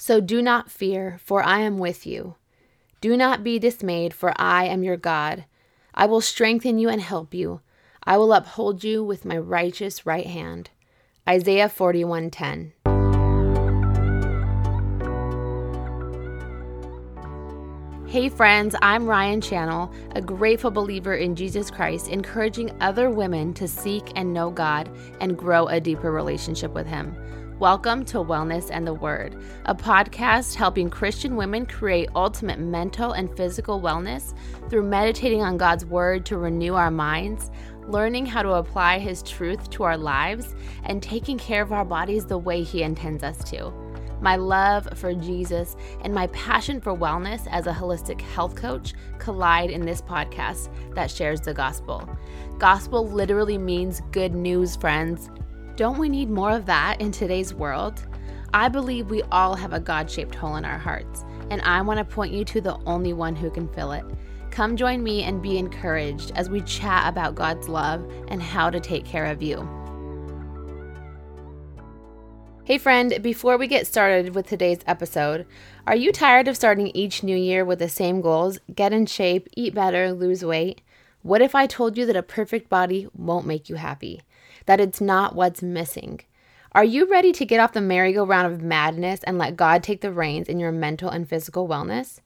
So do not fear, for I am with you. Do not be dismayed, for I am your God. I will strengthen you and help you. I will uphold you with my righteous right hand. Isaiah 41:10. Hey friends, I'm Ryan Channel, a grateful believer in Jesus Christ, encouraging other women to seek and know God and grow a deeper relationship with Him. Welcome to Wellness and the Word, a podcast helping Christian women create ultimate mental and physical wellness through meditating on God's Word to renew our minds, learning how to apply His truth to our lives, and taking care of our bodies the way He intends us to. My love for Jesus and my passion for wellness as a holistic health coach collide in this podcast that shares the gospel. Gospel literally means good news, friends. Don't we need more of that in today's world? I believe we all have a God shaped hole in our hearts, and I want to point you to the only one who can fill it. Come join me and be encouraged as we chat about God's love and how to take care of you. Hey, friend, before we get started with today's episode, are you tired of starting each new year with the same goals get in shape, eat better, lose weight? What if I told you that a perfect body won't make you happy? That it's not what's missing. Are you ready to get off the merry-go-round of madness and let God take the reins in your mental and physical wellness?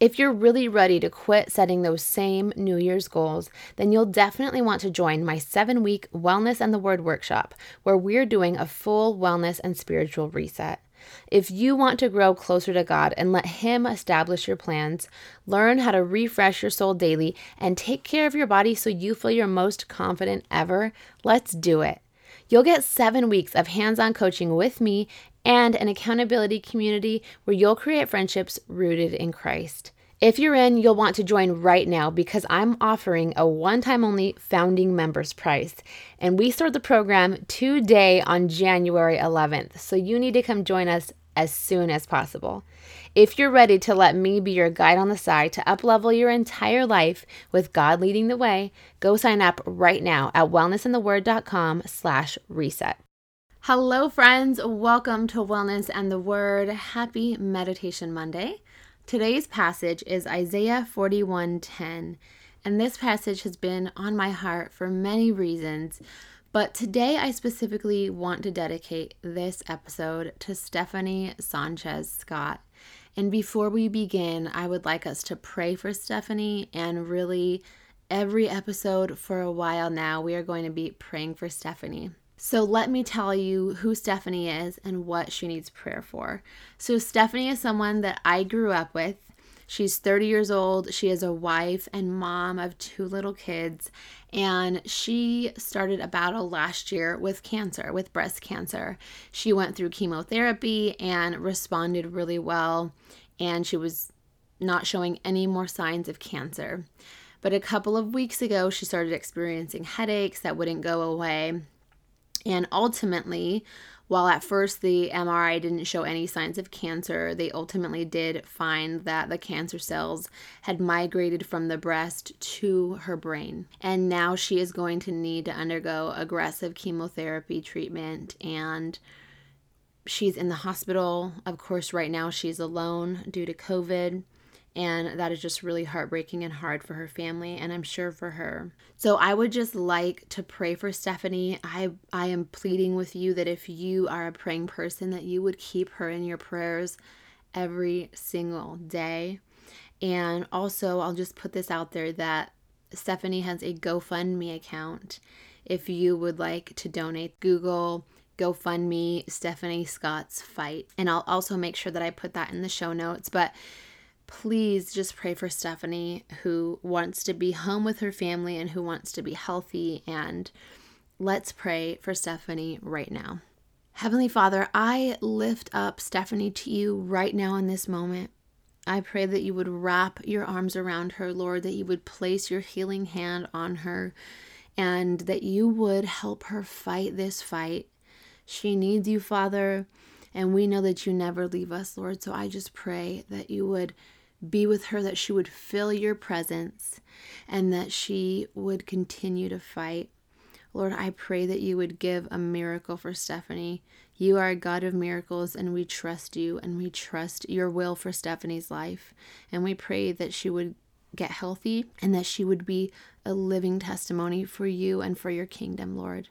If you're really ready to quit setting those same New Year's goals, then you'll definitely want to join my seven week Wellness and the Word workshop, where we're doing a full wellness and spiritual reset. If you want to grow closer to God and let Him establish your plans, learn how to refresh your soul daily, and take care of your body so you feel your most confident ever, let's do it. You'll get seven weeks of hands on coaching with me and an accountability community where you'll create friendships rooted in Christ. If you're in, you'll want to join right now because I'm offering a one time only founding members price. And we start the program today on January 11th. So you need to come join us as soon as possible. If you're ready to let me be your guide on the side to uplevel your entire life with God leading the way, go sign up right now at wellnessandtheword.com slash reset. Hello, friends. Welcome to Wellness and the Word. Happy Meditation Monday. Today's passage is Isaiah 41:10, and this passage has been on my heart for many reasons, but today I specifically want to dedicate this episode to Stephanie Sanchez Scott. And before we begin, I would like us to pray for Stephanie and really every episode for a while now we are going to be praying for Stephanie. So, let me tell you who Stephanie is and what she needs prayer for. So, Stephanie is someone that I grew up with. She's 30 years old. She is a wife and mom of two little kids. And she started a battle last year with cancer, with breast cancer. She went through chemotherapy and responded really well. And she was not showing any more signs of cancer. But a couple of weeks ago, she started experiencing headaches that wouldn't go away. And ultimately, while at first the MRI didn't show any signs of cancer, they ultimately did find that the cancer cells had migrated from the breast to her brain. And now she is going to need to undergo aggressive chemotherapy treatment and she's in the hospital. Of course, right now she's alone due to COVID. And that is just really heartbreaking and hard for her family, and I'm sure for her. So I would just like to pray for Stephanie. I, I am pleading with you that if you are a praying person, that you would keep her in your prayers every single day. And also, I'll just put this out there that Stephanie has a GoFundMe account. If you would like to donate, Google GoFundMe Stephanie Scott's fight. And I'll also make sure that I put that in the show notes. But please just pray for Stephanie, who wants to be home with her family and who wants to be healthy. And let's pray for Stephanie right now. Heavenly Father, I lift up Stephanie to you right now in this moment. I pray that you would wrap your arms around her, Lord, that you would place your healing hand on her, and that you would help her fight this fight. She needs you, Father, and we know that you never leave us, Lord. So I just pray that you would be with her, that she would fill your presence, and that she would continue to fight. Lord, I pray that you would give a miracle for Stephanie. You are a God of miracles, and we trust you and we trust your will for Stephanie's life. And we pray that she would get healthy and that she would be a living testimony for you and for your kingdom, Lord.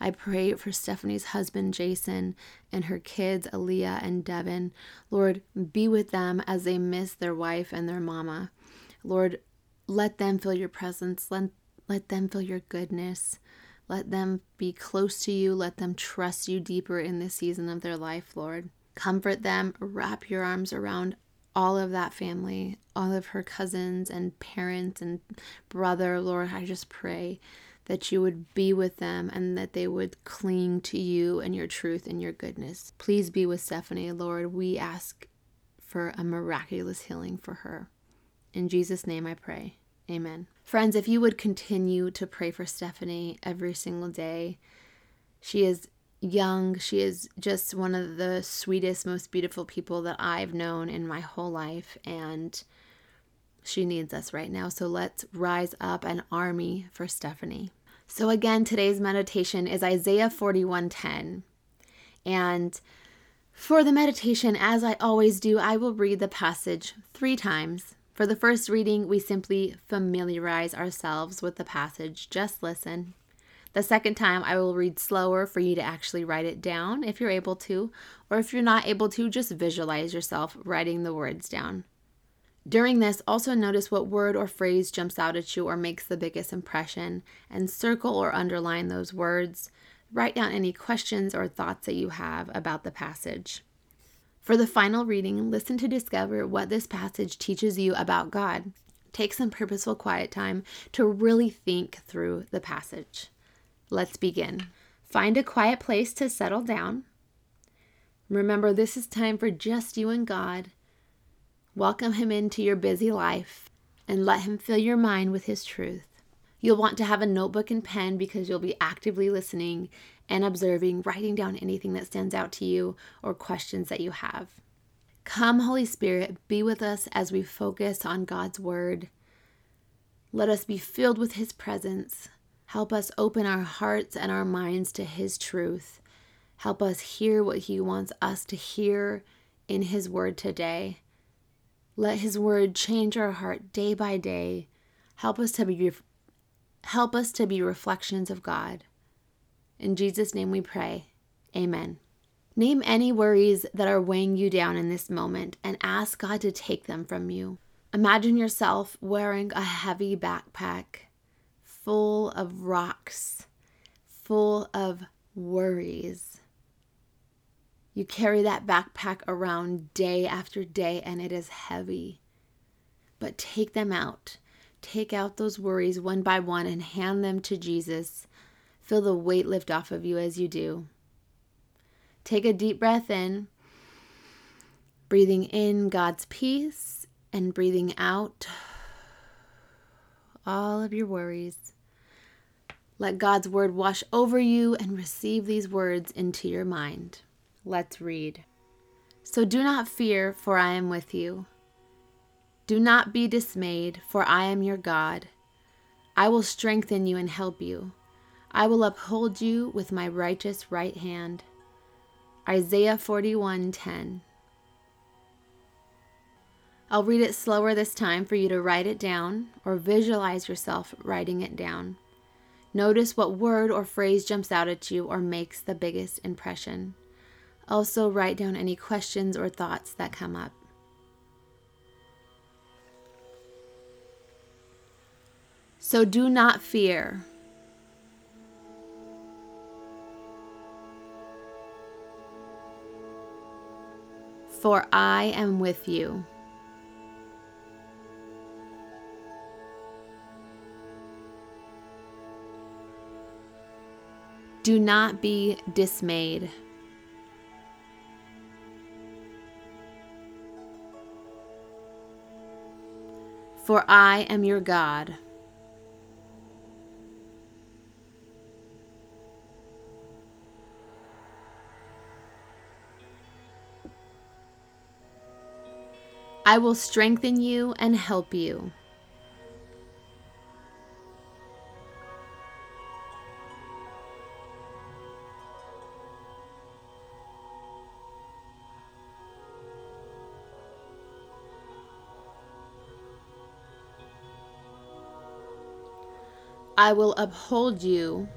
I pray for Stephanie's husband, Jason, and her kids, Aaliyah and Devin. Lord, be with them as they miss their wife and their mama. Lord, let them feel your presence. Let, let them feel your goodness. Let them be close to you. Let them trust you deeper in this season of their life, Lord. Comfort them. Wrap your arms around all of that family, all of her cousins and parents and brother. Lord, I just pray that you would be with them and that they would cling to you and your truth and your goodness. Please be with Stephanie, Lord. We ask for a miraculous healing for her. In Jesus' name I pray. Amen. Friends, if you would continue to pray for Stephanie every single day, she is young. She is just one of the sweetest, most beautiful people that I've known in my whole life. And she needs us right now. So let's rise up an army for Stephanie. So again, today's meditation is Isaiah 41:10. And for the meditation, as I always do, I will read the passage 3 times for the first reading, we simply familiarize ourselves with the passage. Just listen. The second time, I will read slower for you to actually write it down if you're able to, or if you're not able to, just visualize yourself writing the words down. During this, also notice what word or phrase jumps out at you or makes the biggest impression, and circle or underline those words. Write down any questions or thoughts that you have about the passage. For the final reading, listen to discover what this passage teaches you about God. Take some purposeful quiet time to really think through the passage. Let's begin. Find a quiet place to settle down. Remember, this is time for just you and God. Welcome Him into your busy life and let Him fill your mind with His truth. You'll want to have a notebook and pen because you'll be actively listening and observing, writing down anything that stands out to you or questions that you have. Come, Holy Spirit, be with us as we focus on God's Word. Let us be filled with His presence. Help us open our hearts and our minds to His truth. Help us hear what He wants us to hear in His Word today. Let His Word change our heart day by day. Help us to be Help us to be reflections of God. In Jesus' name we pray. Amen. Name any worries that are weighing you down in this moment and ask God to take them from you. Imagine yourself wearing a heavy backpack full of rocks, full of worries. You carry that backpack around day after day and it is heavy. But take them out Take out those worries one by one and hand them to Jesus. Feel the weight lift off of you as you do. Take a deep breath in, breathing in God's peace and breathing out all of your worries. Let God's word wash over you and receive these words into your mind. Let's read. So do not fear, for I am with you. Do not be dismayed, for I am your God. I will strengthen you and help you. I will uphold you with my righteous right hand. Isaiah 41:10. I'll read it slower this time for you to write it down or visualize yourself writing it down. Notice what word or phrase jumps out at you or makes the biggest impression. Also, write down any questions or thoughts that come up. So do not fear. For I am with you. Do not be dismayed. For I am your God. I will strengthen you and help you. I will uphold you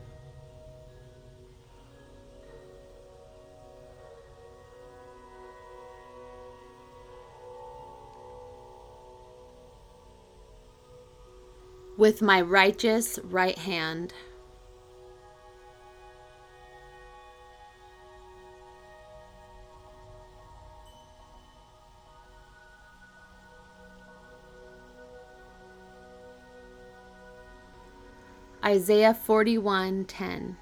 with my righteous right hand. Isaiah 41:10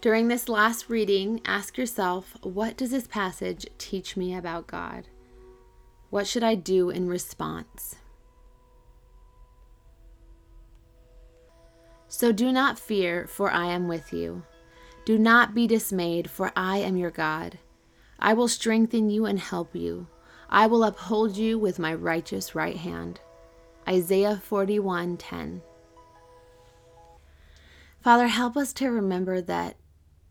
During this last reading, ask yourself what does this passage teach me about God? What should I do in response? So do not fear, for I am with you. Do not be dismayed, for I am your God. I will strengthen you and help you. I will uphold you with my righteous right hand. Isaiah 41:10. Father, help us to remember that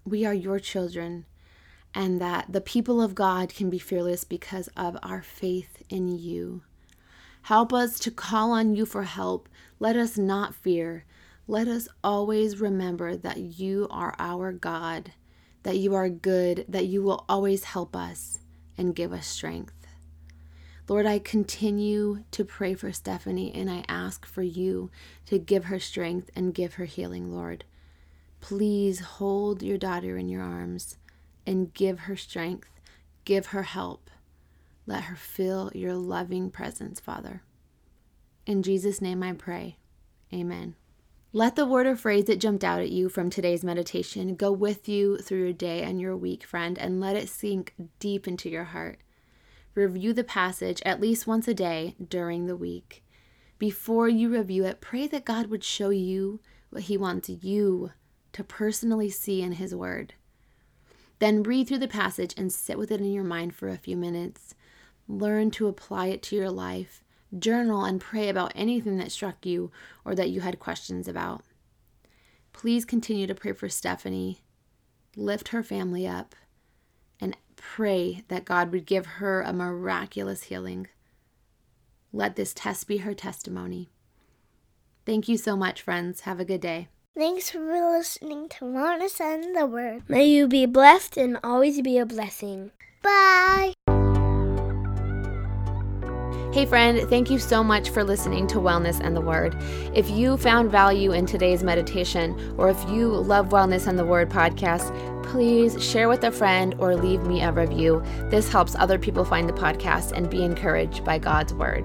we are your children and that the people of God can be fearless because of our faith in you. Help us to call on you for help. Let us not fear. Let us always remember that you are our God, that you are good, that you will always help us and give us strength. Lord, I continue to pray for Stephanie and I ask for you to give her strength and give her healing, Lord. Please hold your daughter in your arms and give her strength, give her help. Let her feel your loving presence, Father. In Jesus' name I pray. Amen. Let the word or phrase that jumped out at you from today's meditation go with you through your day and your week, friend, and let it sink deep into your heart. Review the passage at least once a day during the week. Before you review it, pray that God would show you what He wants you to personally see in His Word. Then read through the passage and sit with it in your mind for a few minutes. Learn to apply it to your life. Journal and pray about anything that struck you or that you had questions about. Please continue to pray for Stephanie. Lift her family up and pray that God would give her a miraculous healing. Let this test be her testimony. Thank you so much, friends. Have a good day. Thanks for listening to Wellness and the Word. May you be blessed and always be a blessing. Bye. Hey, friend, thank you so much for listening to Wellness and the Word. If you found value in today's meditation, or if you love Wellness and the Word podcast, please share with a friend or leave me a review. This helps other people find the podcast and be encouraged by God's Word.